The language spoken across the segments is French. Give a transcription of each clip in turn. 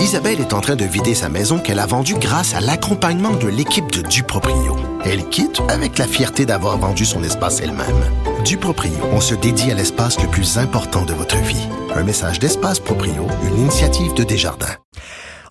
Isabelle est en train de vider sa maison qu'elle a vendue grâce à l'accompagnement de l'équipe de Duproprio. Elle quitte avec la fierté d'avoir vendu son espace elle-même. Duproprio, on se dédie à l'espace le plus important de votre vie. Un message d'Espace Proprio, une initiative de Desjardins.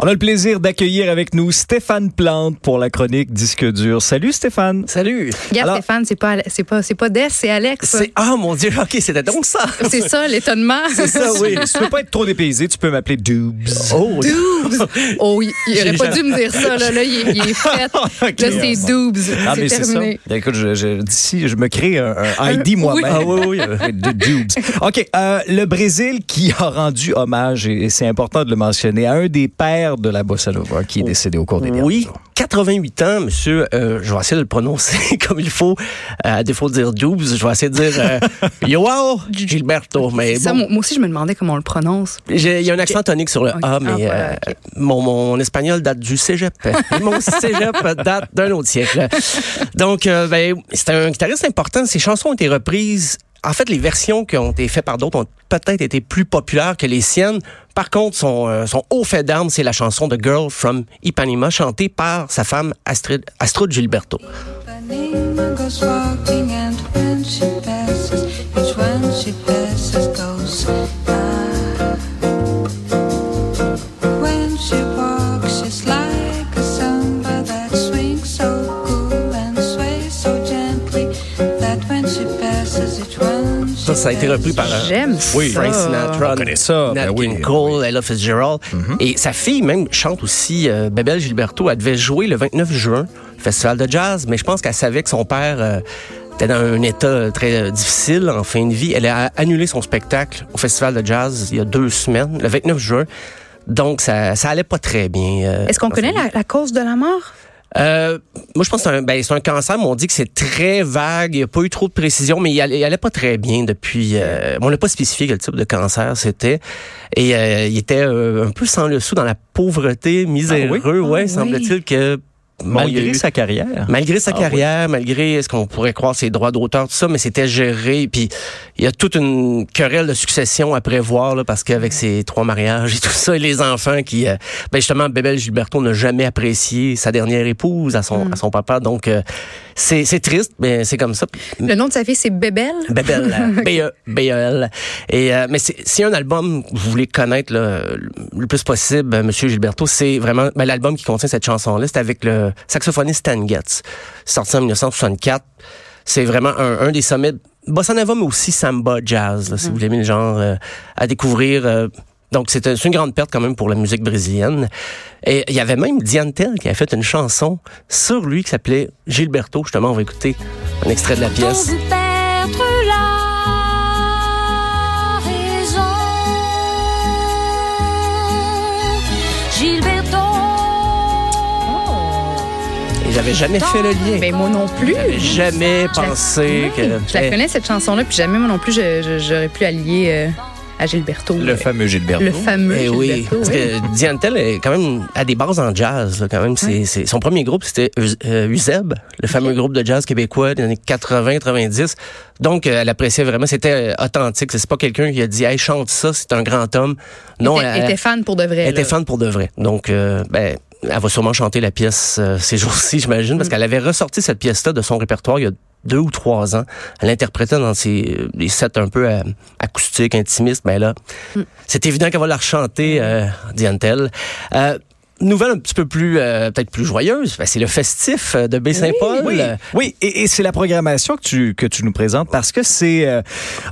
On a le plaisir d'accueillir avec nous Stéphane Plante pour la chronique Disque dur. Salut Stéphane. Salut. Regarde Alors- Stéphane, c'est pas c'est pas c'est pas Des, c'est Alex. C'est ah mon dieu, ok, c'était donc ça. C'est ça l'étonnement. C'est ça, oui. tu peux pas être trop dépaysé, tu peux m'appeler Dubs. Oh, Doobs. Oh, il, il aurait pas dû me dire ça là, là il, est- il est fait. Là c'est. Doobs. Ah, mais c'est ça. Bien, Écoute, je, je- d'ici, je me crée un, un ID moi-même. oui. Ah oui, oui, euh, de Dubs. OK, euh, le Brésil qui a rendu hommage, et c'est important de le mentionner, à un des pères de la bossa nova qui est décédé au cours des derniers Oui, jours. 88 ans, monsieur. euh, je vais essayer de le prononcer comme il faut. Euh, à défaut de dire Doubs, je vais essayer de dire euh, Joao Gilberto. Mais Ça, bon, moi, moi aussi je me demandais comment on le prononce. il y a un accent tonique sur le. A, Ah, mais voilà, euh, mon, mon espagnol date du cégep. Et mon cégep date d'un autre siècle. Donc, euh, ben, c'est un guitariste important. Ses chansons ont été reprises. En fait, les versions qui ont été faites par d'autres ont peut-être été plus populaires que les siennes. Par contre, son, euh, haut fait d'armes, c'est la chanson de Girl from Ipanema, chantée par sa femme Astrid, Gilberto. Ça, a été repris par euh, J'aime Oui. Frank Sinatra, On ça, Nat ben oui, King Cole, Ella Fitzgerald. Et sa fille même chante aussi, euh, Bebel Gilberto. Elle devait jouer le 29 juin au Festival de jazz, mais je pense qu'elle savait que son père euh, était dans un état très euh, difficile en fin de vie. Elle a annulé son spectacle au Festival de jazz il y a deux semaines, le 29 juin. Donc, ça, ça allait pas très bien. euh, Est-ce qu'on connaît la cause de la mort? Euh, moi, je pense que c'est un, ben, c'est un cancer, mais on dit que c'est très vague. Il n'y a pas eu trop de précision, mais il allait, il allait pas très bien depuis. Euh, on n'a pas spécifié quel type de cancer c'était. Et euh, il était euh, un peu sans le sou dans la pauvreté, miséreux. Ah oui? ouais, Ah oui. semble-t-il que. Bon, Malgré eu- sa carrière. Malgré sa Ah oui. carrière, malgré ce qu'on pourrait croire ses droits d'auteur, tout ça, mais c'était géré. Puis il y a toute une querelle de succession à prévoir là, parce qu'avec ses trois mariages et tout ça, et les enfants qui, euh, ben justement, Bébel Gilberto n'a jamais apprécié sa dernière épouse à son à son papa. Donc euh, c'est c'est triste, mais c'est comme ça. Le nom de sa fille c'est Bébel? Bebel, euh, B-E- B-E-L. Et euh, mais a un album que vous voulez connaître là, le plus possible, euh, Monsieur Gilberto, c'est vraiment ben, l'album qui contient cette chanson-là. C'est avec le saxophoniste Stan Getz, sorti en 1964. C'est vraiment un, un des sommets de bossa nova, mais aussi samba jazz, là, si vous voulez aimer le genre euh, à découvrir. euh, donc, c'est un- c'est une grande perte quand même pour la musique brésilienne. Et il y avait même Diane Tell qui a fait une chanson sur lui qui s'appelait Gilberto. Justement, on va écouter un extrait de la pièce. Et j'avais jamais fait le lien. Ben moi non plus. Jamais pensé que. Je la connais cette chanson-là, puis jamais moi non plus j'aurais pu la lier euh, à Gilberto. Le Euh, fameux Gilberto. le fameux Eh oui, Gilberto. parce oui. que Diane Tell est quand même à des bases en jazz. là, quand même, c'est, son premier groupe c'était euh, Uzeb, le fameux groupe de jazz québécois des années 80-90. Donc, euh, elle appréciait vraiment, c'était authentique. C'est pas quelqu'un qui a dit, hey, chante ça, c'est un grand homme. Non, était, était fan pour de vrai. Elle était fan pour de vrai. Donc, euh, ben, elle va sûrement chanter la pièce euh, ces jours-ci, j'imagine, Mm. parce qu'elle avait ressorti cette pièce-là de son répertoire il y a deux ou trois ans. Elle l'interprétait dans ses euh, des sets un peu euh, acoustiques, intimistes. Ben là, Mm. c'est évident qu'elle va la rechanter, euh, Diane Tell. Euh, Nouvelle un petit peu plus, euh, peut-être plus joyeuse, ben, c'est le festif euh, de Baie-Saint-Paul. Oui, oui. et, et c'est la programmation que tu, que tu nous présentes parce que c'est, euh,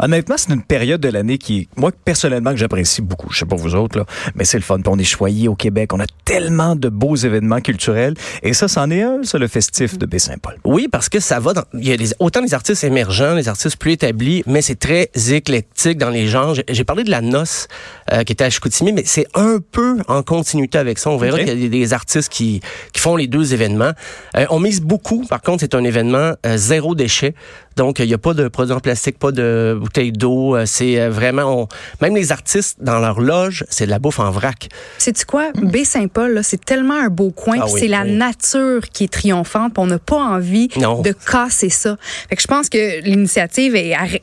honnêtement, c'est une période de l'année qui, moi, personnellement, que j'apprécie beaucoup. Je sais pas vous autres, là, mais c'est le fun. Puis on est choyé au Québec. On a tellement de beaux événements culturels. Et ça, c'en est un, ça, le festif de Baie-Saint-Paul. Oui, parce que ça va dans, il y a autant des artistes émergents, des artistes plus établis, mais c'est très éclectique dans les genres. J'ai- J'ai parlé de la noce euh, qui était à Chicoutimi, mais c'est un peu en continuité avec ça. On verra Ok. qu'il y a des, des artistes qui, qui font les deux événements. Euh, on mise beaucoup, par contre, c'est un événement euh, zéro déchet. Donc, il n'y a pas de produits en plastique, pas de bouteilles d'eau. Euh, C'est euh, vraiment... on- Même les artistes, dans leur loge, c'est de la bouffe en vrac. Sais-tu quoi? Baie-Saint-Paul, là, c'est tellement un beau coin. Ah oui, c'est la nature qui est triomphante. puis on n'a pas envie Non. de casser ça. Fait que je pense que l'initiative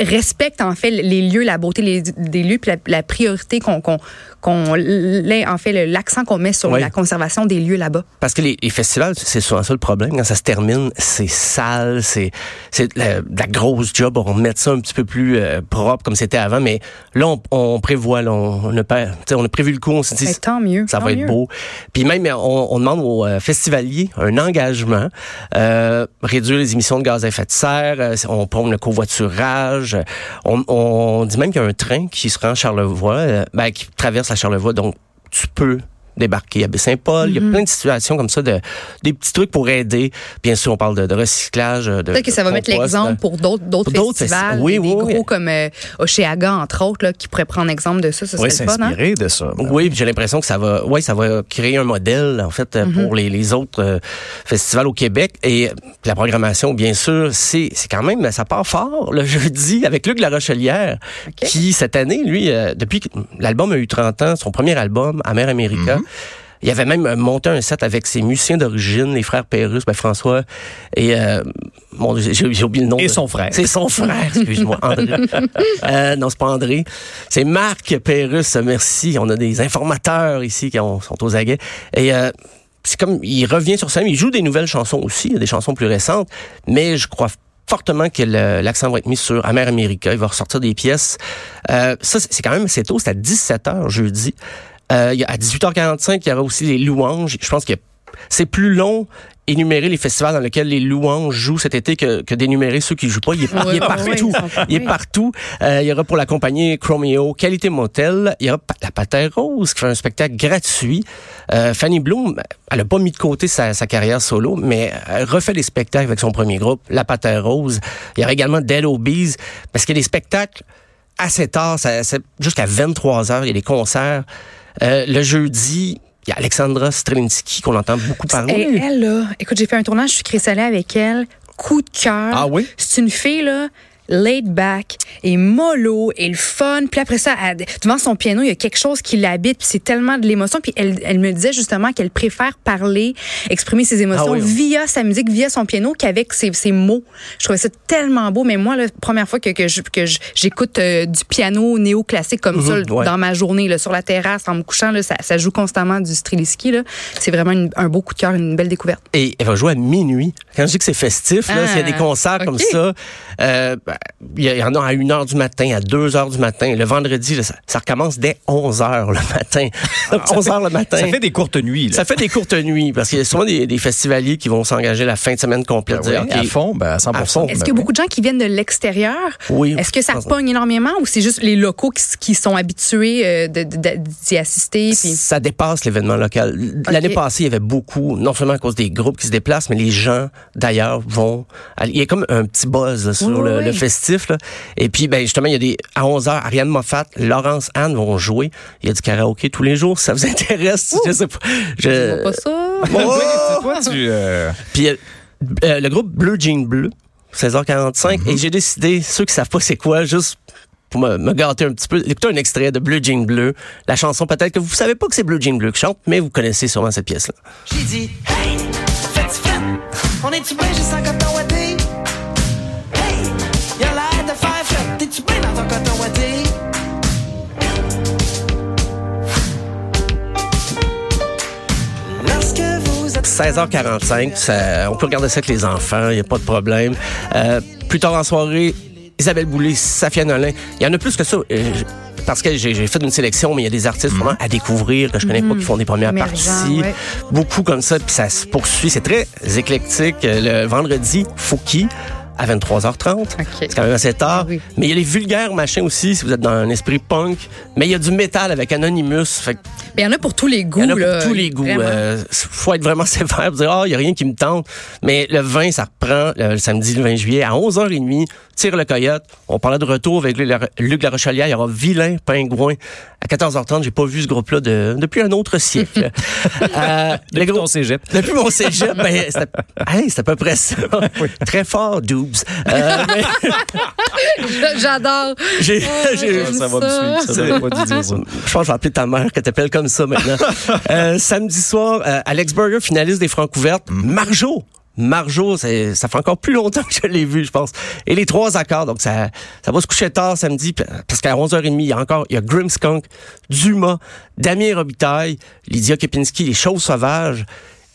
respecte en fait les lieux, la beauté les- des lieux, puis la, la priorité qu'on en fait l'accent qu'on met sur Oui. la conservation des lieux là-bas. Parce que les, les festivals, c'est souvent ça le problème. Quand ça se termine, c'est sale, c'est de la, grosse job. On mettre ça un petit peu plus euh, propre comme c'était avant. Mais là, on, on prévoit, là, on, on a, on a prévu le coup. On s'est dit, Ben, tant mieux. ça tant va être beau. Puis même, on, on demande aux euh, festivaliers un engagement, euh, réduire les émissions de gaz à effet de serre, euh, on prend le covoiturage. On, on dit même qu'il y a un train qui se rend à Charlevoix, euh, ben, qui traverse la Charlevoix, donc tu peux débarquer à Baie-Saint-Paul. Il y a plein de situations comme ça, de, des petits trucs pour aider. Bien sûr, on parle de, de recyclage. De, Peut-être que ça va mettre l'exemple pour d'autres festivals, festi- oui, des oui, gros oui. comme euh, Oceaga entre autres là, qui pourraient prendre exemple de ça, ce Oui. Hein? s'inspirer de ça. Oui, puis j'ai l'impression que ça va, ouais, ça va créer un modèle en fait euh, pour les, les autres euh, festivals au Québec et euh, la programmation, bien sûr, c'est c'est quand même ça part fort le jeudi avec Luc La Rochelière OK. qui cette année, lui, euh, depuis que l'album a eu 30 ans, son premier album, Amer America. Il avait même monté un set avec ses musiciens d'origine, les frères Pérus, ben François et euh, j'ai oublié le nom. Et de- son frère. C'est son frère, excuse-moi, André. Euh, non, c'est pas André. C'est Marc Pérus, merci. On a des informateurs ici qui ont- sont aux aguets. Et euh, c'est comme, il revient sur scène, il joue des nouvelles chansons aussi, des chansons plus récentes, mais je crois fortement que l'accent va être mis sur Amer America. Il va ressortir des pièces. Euh, ça, c'est c'est quand même assez tôt. C'est à 17h jeudi. Euh, à 18h45, il y aura aussi les louanges. Je pense que c'est plus long énumérer les festivals dans lesquels les louanges jouent cet été que, que d'énumérer ceux qui jouent pas. Il est, il est partout. Il est partout. Euh, il y aura pour la compagnie Chromeo, Qualité Motel. Il y aura la Patère Rose qui fait un spectacle gratuit. Euh, Fanny Bloom, elle a pas mis de côté sa, sa carrière solo, mais elle refait des spectacles avec son premier groupe, La Patère Rose. Il y aura également Dead Obies, parce qu'il y a des spectacles assez tard, jusqu'à 23 heures. Il y a des concerts. Euh, le jeudi, il y a Alexandra Strelinsky qu'on entend beaucoup parler. Et elle, là, écoute, j'ai fait un tournage, je suis avec elle. Coup de cœur. Ah oui? C'est une fille, là, laid back et mollo et le fun. Puis après ça, elle- devant son piano, il y a quelque chose qui l'habite. Puis c'est tellement de l'émotion. Puis elle, elle me disait justement qu'elle préfère parler, exprimer ses émotions Ah oui, oui. via sa musique, via son piano qu'avec ses, ses mots. Je trouvais ça tellement beau. Mais moi, la première fois que, que je- que je- j'écoute euh, du piano néoclassique comme ça Mhm, ouais. dans ma journée, là, sur la terrasse, en me couchant, là, ça, ça joue constamment du Streliski. là. C'est vraiment une- un beau coup de cœur, une belle découverte. Et elle va jouer à minuit. Quand je dis que c'est festif, là, Ah, s'il y a des concerts comme ça, euh, ben, il y en a à 1 heure du matin, à 2 heures du matin. Le vendredi, là, ça, ça recommence dès 11 heures le matin. Donc, 11 heures le matin. Ça fait des courtes nuits. Là. Ça fait des courtes nuits parce qu'il y a souvent des, des festivaliers qui vont s'engager la fin de semaine complète. Ben oui, dire, OK, à fond, ben à 100 À fond. Est-ce Ben qu'il y a oui. beaucoup de gens qui viennent de l'extérieur? Oui. Est-ce que ça pogne énormément ou c'est juste les locaux qui, qui sont habitués euh, d'y assister? Puis... Ça dépasse l'événement local. L'année passée, il y avait beaucoup, non seulement à cause des groupes qui se déplacent, mais les gens d'ailleurs vont. Il y a comme un petit buzz là, sur Oui, le, oui, le oui. Festif. Là. Et puis, ben, justement, il y a des. À 11h, Ariane Moffat, Laurence Anne vont jouer. Il y a du karaoké tous les jours, si ça vous intéresse? Je sais pas. Je Je... vois pas ça. Oui, c'est toi, tu. euh, Puis euh, euh, le groupe Bleu Jean Bleu, 16h45. Et j'ai décidé, ceux qui savent pas c'est quoi, juste pour me, me gâter un petit peu, écoutez un extrait de Bleu Jean Bleu. La chanson, peut-être que vous savez pas que c'est Bleu Jean Bleu qui chante, mais vous connaissez sûrement cette pièce-là. J'ai dit, hey, fais-tu fête? On est-tu bien juste en coton fête. T'es-tu bien dans ton coton ouaté? Lorsque vous êtes 16h45, ça- on peut regarder ça avec les enfants, il n'y a pas de problème. Euh, plus tard en soirée, Isabelle Boulay, Safia Nolin, il y en a plus que ça. euh, parce que j'ai fait une sélection, mais il y a des artistes vraiment à découvrir que je connais pas qui font des premières parties. ouais. Beaucoup comme ça, puis ça se poursuit. C'est très éclectique. Euh, Le vendredi, Fouki à 23h30. C'est quand même assez tard. Oui. Mais il y a les vulgaires machins aussi, si vous êtes dans un esprit punk. Mais il y a du métal avec Anonymous. Fait que Il y en a pour tous les goûts. il y en a là. pour tous les goûts. Euh, faut être vraiment sévère pour dire, ah, il y a rien qui me tente. Mais le 20, ça reprend le samedi le 20 juillet à 11h30. Tire le coyote. On parlait de retour avec Luc La- Luc La Rochelière. Il y aura Vilain, Pingouin. À 14h30, j'ai pas vu ce groupe-là de, depuis un autre siècle. euh, les Depuis gros- ton cégep. depuis mon cégep, ben, c'était hey, c'est à peu près ça. Très fort, Doobs. Euh, mais J'adore. j'ai, Oh, Ça va me ça. suivre. Ça C'est- devrait pas dû dire ça. je pense que je vais appeler ta mère qu'elle t'appelle comme ça maintenant. Euh, samedi soir, euh, Alex Berger, finaliste des Francs ouvertes. Marjo. Marjo, ça fait encore plus longtemps que je l'ai vu, je pense. Et les trois accords, donc ça, ça va se coucher tard samedi, parce qu'à 11h30, il y a encore, il y a Grimskunk, Dumas, Damien Robitaille, Lydia Kepinski, Les Choses Sauvages.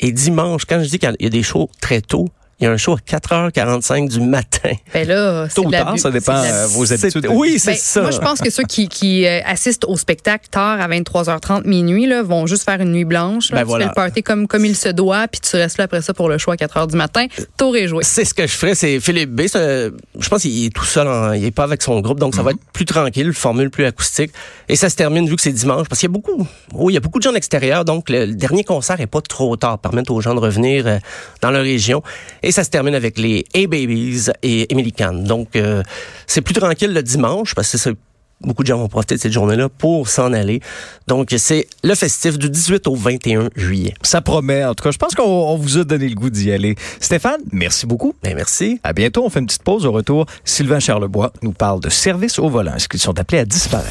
Et dimanche, quand je dis qu'il y a des shows très tôt, il y a un show à 4h45 du matin. Ben là, c'est Tôt ou tard, ça dépend c'est de euh, vos C'est- habitudes. Oui, c'est Ben, ça. Moi, je pense que ceux qui, qui, euh, assistent au spectacle tard à 23h30 minuit là, vont juste faire une nuit blanche. Là. Ben tu voilà. fais le party comme, comme il se doit, puis tu restes là après ça pour le show à 4h du matin. Tour est joué. C'est ce que je ferais, c'est Philippe B. c'est je pense qu'il est tout seul, il est pas avec son groupe, donc ça va être plus tranquille, formule plus acoustique. Et ça se termine vu que c'est dimanche, parce qu'il y a beaucoup, oui, il y a beaucoup de gens de l'extérieur, donc le, le dernier concert est pas trop tard, permettre aux gens de revenir euh, dans leur région. Et ça se termine avec les A-Babies et Emily Kahn. Donc euh, c'est plus tranquille le dimanche, parce que c'est. Beaucoup de gens vont profiter de cette journée-là pour s'en aller. Donc, c'est le festif du 18 au 21 juillet. Ça promet. En tout cas, je pense qu'on on vous a donné le goût d'y aller. Stéphane, merci beaucoup. Ben, merci. À bientôt. On fait une petite pause. Au retour, Sylvain Charlebois nous parle de services au volant. Est-ce qu'ils sont appelés à disparaître?